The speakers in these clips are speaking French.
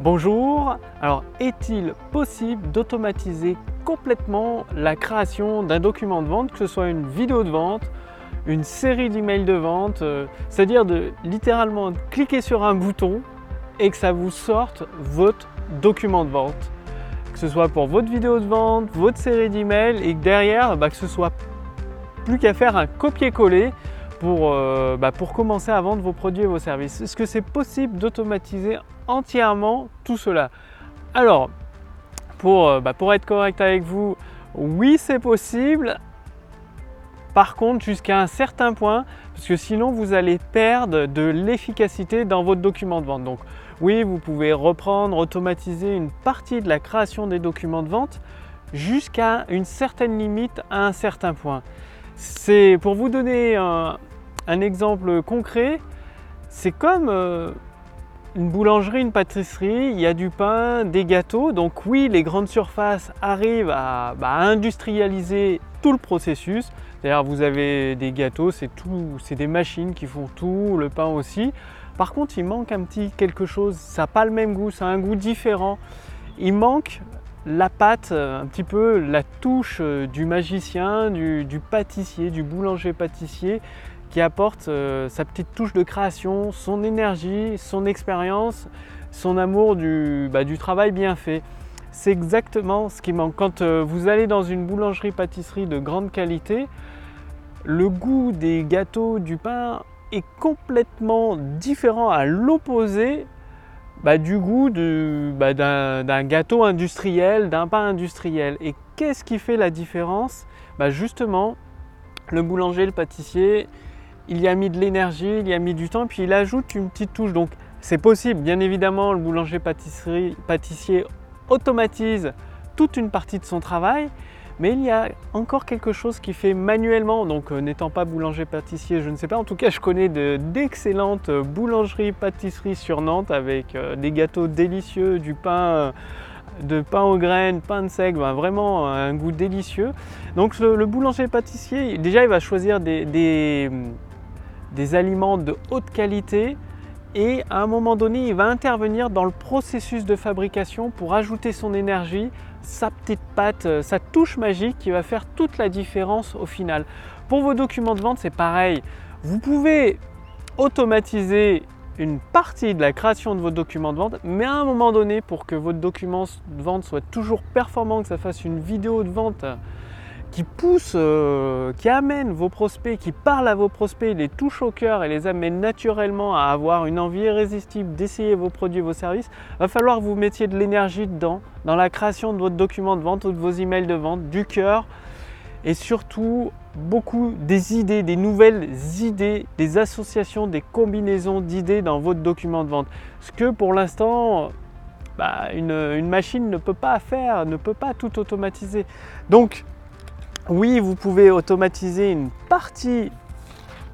Bonjour, alors est-il possible d'automatiser complètement la création d'un document de vente, que ce soit une vidéo de vente, une série d'emails de vente, euh, c'est-à-dire de littéralement cliquer sur un bouton et que ça vous sorte votre document de vente, que ce soit pour votre vidéo de vente, votre série d'emails et que derrière, bah, que ce soit plus qu'à faire un copier-coller pour, euh, bah, pour commencer à vendre vos produits et vos services. Est-ce que c'est possible d'automatiser entièrement tout cela? Alors, pour, euh, bah, pour être correct avec vous, oui c'est possible. Par contre, jusqu'à un certain point, parce que sinon vous allez perdre de l'efficacité dans votre document de vente. Donc oui, vous pouvez reprendre, automatiser une partie de la création des documents de vente jusqu'à une certaine limite à un certain point. C'est pour vous donner un, un exemple concret, c'est comme euh, une boulangerie, une pâtisserie, il y a du pain, des gâteaux. Donc oui, les grandes surfaces arrivent à, bah, industrialiser tout le processus. D'ailleurs, vous avez des gâteaux, c'est tout, c'est des machines qui font tout, le pain aussi. Par contre, il manque un petit quelque chose. Ça n'a pas le même goût, ça a un goût différent. Il manque la pâte, un petit peu la touche euh, du magicien, du pâtissier, du boulanger-pâtissier qui apporte euh, sa petite touche de création, son énergie, son expérience, son amour du, bah, du, travail bien fait. C'est exactement ce qui manque. Quand euh, vous allez dans une boulangerie-pâtisserie de grande qualité, le goût des gâteaux, du pain est complètement différent à l'opposé bah, du goût bah, d'un gâteau industriel, d'un pain industriel. Et qu'est-ce qui fait la différence? Justement, le boulanger, le pâtissier, il y a mis de l'énergie, il y a mis du temps, puis il ajoute une petite touche. Donc c'est possible, bien évidemment, le boulanger pâtissier automatise toute une partie de son travail, mais il y a encore quelque chose qui fait manuellement. Donc euh, n'étant pas boulanger pâtissier, je ne sais pas. En tout cas, je connais d'excellentes boulangeries pâtisseries sur Nantes avec euh, des gâteaux délicieux, du pain de pain aux graines, pain de seigle, vraiment un goût délicieux. Donc le, boulanger pâtissier, déjà il va choisir des aliments de haute qualité et à un moment donné, il va intervenir dans le processus de fabrication pour ajouter son énergie, sa petite pâte, euh, sa touche magique qui va faire toute la différence au final. Pour vos documents de vente, c'est pareil. Vous pouvez automatiser une partie de la création de vos documents de vente, mais à un moment donné, pour que votre document de vente soit toujours performant, que ça fasse une vidéo de vente qui pousse, euh, qui amène vos prospects, qui parle à vos prospects, les touche au cœur et les amène naturellement à avoir une envie irrésistible d'essayer vos produits, vos services, va falloir que vous mettiez de l'énergie dedans, dans la création de votre document de vente ou de vos emails de vente, du cœur et surtout beaucoup des idées, des nouvelles idées, des associations, des combinaisons d'idées dans votre document de vente. Ce que pour l'instant, bah, une, une, machine ne peut pas faire, ne peut pas tout automatiser. Donc, oui, vous pouvez automatiser une partie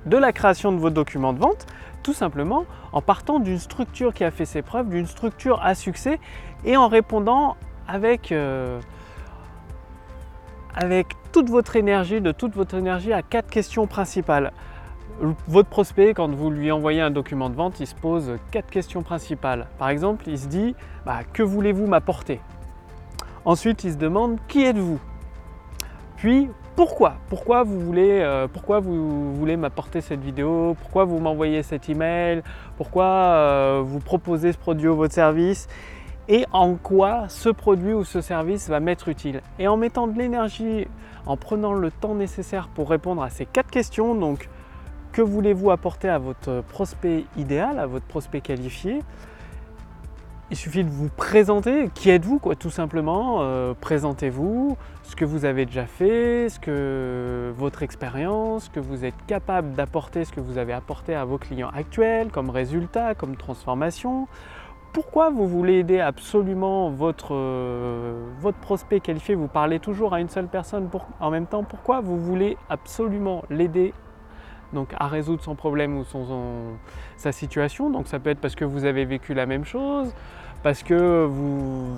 de la création de votre document de vente, tout simplement en partant d'une structure qui a fait ses preuves, d'une structure à succès et en répondant avec, euh, toute votre énergie, de toute votre énergie à quatre questions principales. Votre prospect, quand vous lui envoyez un document de vente, il se pose quatre questions principales. Par exemple, il se dit bah, Que voulez-vous m'apporter? Ensuite, il se demande Qui êtes-vous? Puis pourquoi? Pourquoi vous voulez, euh, pourquoi vous voulez m'apporter cette vidéo? Pourquoi vous m'envoyez cet email? Pourquoi euh, vous proposez ce produit ou votre service? Et en quoi ce produit ou ce service va m'être utile? Et en mettant de l'énergie, en prenant le temps nécessaire pour répondre à ces quatre questions, donc que voulez-vous apporter à votre prospect idéal, à votre prospect qualifié? Il suffit de vous présenter. Qui êtes-vous, quoi, tout simplement? Euh, Présentez-vous, ce que vous avez déjà fait, ce que votre expérience, ce que vous êtes capable d'apporter, ce que vous avez apporté à vos clients actuels comme résultat, comme transformation. Pourquoi vous voulez aider absolument votre, euh, votre prospect qualifié? Vous parlez toujours à une seule personne en même temps. Pourquoi vous voulez absolument l'aider donc à résoudre son problème ou sa situation. Donc ça peut être parce que vous avez vécu la même chose, parce que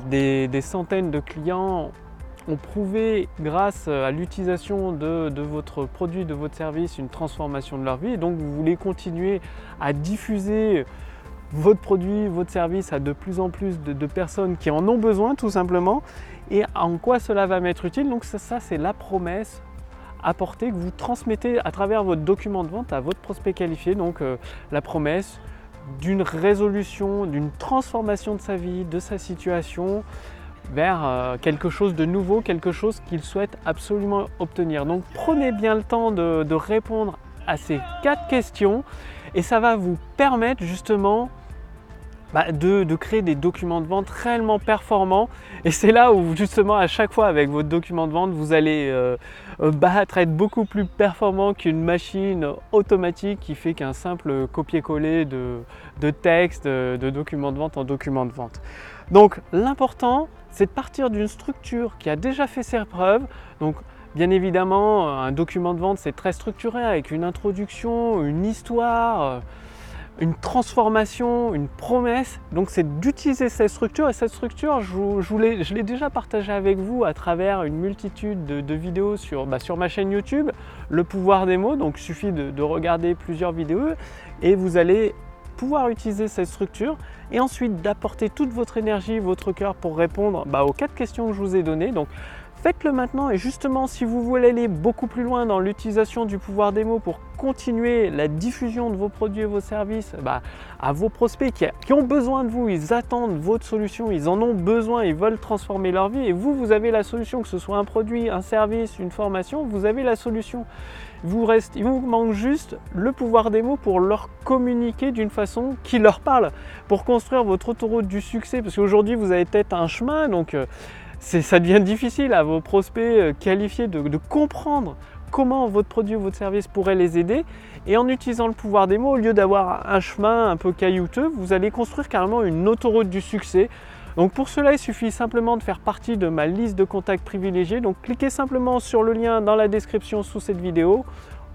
des, centaines de clients ont prouvé grâce à l'utilisation de, votre produit, de votre service, une transformation de leur vie. Donc vous voulez continuer à diffuser votre produit, votre service à de plus en plus de, personnes qui en ont besoin tout simplement et en quoi cela va m'être utile? Donc ça, c'est la promesse apportée que vous transmettez à travers votre document de vente à votre prospect qualifié. Donc euh, la promesse d'une résolution, d'une transformation de sa vie, de sa situation vers euh, quelque chose de nouveau, quelque chose qu'il souhaite absolument obtenir. Donc prenez bien le temps de répondre à ces quatre questions et ça va vous permettre justement bah, de, créer des documents de vente réellement performants. Et c'est là où justement à chaque fois avec votre document de vente, vous allez euh, euh, battre, être beaucoup plus performant qu'une machine automatique qui fait qu'un simple copier-coller de, de texte, de documents de vente en document de vente. Donc l'important, c'est de partir d'une structure qui a déjà fait ses preuves. Donc Bien évidemment, un document de vente, c'est très structuré avec une introduction, une histoire, une transformation, une promesse. Donc c'est d'utiliser cette structure et cette structure, je, l'ai déjà partagé avec vous à travers une multitude de, vidéos bah, sur, ma chaîne YouTube, Le pouvoir des mots. Donc il suffit de, regarder plusieurs vidéos et vous allez pouvoir utiliser cette structure et ensuite d'apporter toute votre énergie, votre cœur pour répondre bah, aux quatre questions que je vous ai données. Donc faites-le maintenant et justement si vous voulez aller beaucoup plus loin dans l'utilisation du pouvoir des mots pour continuer la diffusion de vos produits et vos services bah, à vos prospects qui, ont besoin de vous, ils attendent votre solution, ils en ont besoin, ils veulent transformer leur vie et vous, vous avez la solution, que ce soit un produit, un service, une formation, vous avez la solution. Vous reste, il vous manque juste le pouvoir des mots pour leur communiquer d'une façon qui leur parle, pour construire votre autoroute du succès. Parce qu'aujourd'hui, vous avez peut-être un chemin, donc euh, ça devient difficile à vos prospects euh, qualifiés de, comprendre comment votre produit ou votre service pourrait les aider. Et en utilisant le pouvoir des mots, au lieu d'avoir un chemin un peu caillouteux, vous allez construire carrément une autoroute du succès. Donc pour cela, il suffit simplement de faire partie de ma liste de contacts privilégiés. Donc cliquez simplement sur le lien dans la description sous cette vidéo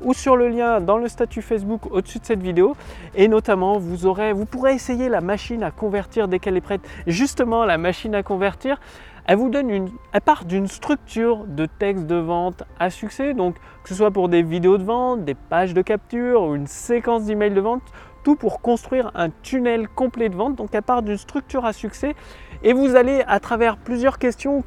ou sur le lien dans le statut Facebook au-dessus de cette vidéo. Et notamment, vous, aurez, vous pourrez essayer la machine à convertir dès qu'elle est prête. justement, la machine à convertir, elle vous donne une, part d'une structure de texte de vente à succès, donc que ce soit pour des vidéos de vente, des pages de capture ou une séquence d'emails de vente, tout pour construire un tunnel complet de vente. Donc elle part d'une structure à succès et vous allez à travers plusieurs questions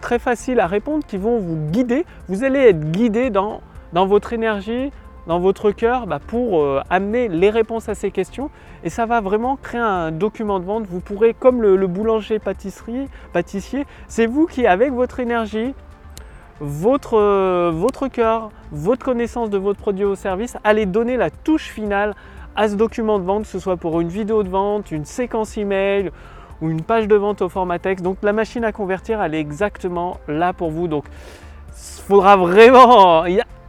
très faciles à répondre qui vont vous guider. Vous allez être guidé dans votre énergie, dans votre cœur bah, pour euh, amener les réponses à ces questions et ça va vraiment créer un document de vente. Vous pourrez, comme le, boulanger pâtisserie, pâtissier, c'est vous qui, avec votre énergie, votre, euh, votre cœur, votre connaissance de votre produit ou service, allez donner la touche finale à ce document de vente, que ce soit pour une vidéo de vente, une séquence email ou une page de vente au format texte. Donc la machine à convertir, elle est exactement là pour vous. Donc il faudra vraiment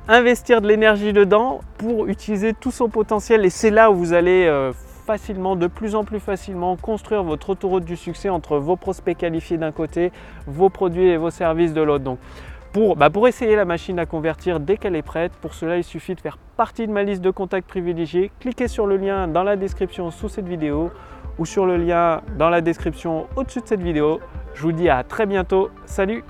investir de l'énergie dedans pour utiliser tout son potentiel et c'est là où vous allez euh, facilement, de plus en plus facilement construire votre autoroute du succès entre vos prospects qualifiés d'un côté, vos produits et vos services de l'autre. Donc pour, bah, pour, essayer la machine à convertir dès qu'elle est prête, pour cela il suffit de faire partie de ma liste de contacts privilégiés. Cliquez sur le lien dans la description sous cette vidéo ou sur le lien dans la description au-dessus de cette vidéo. Je vous dis à très bientôt. Salut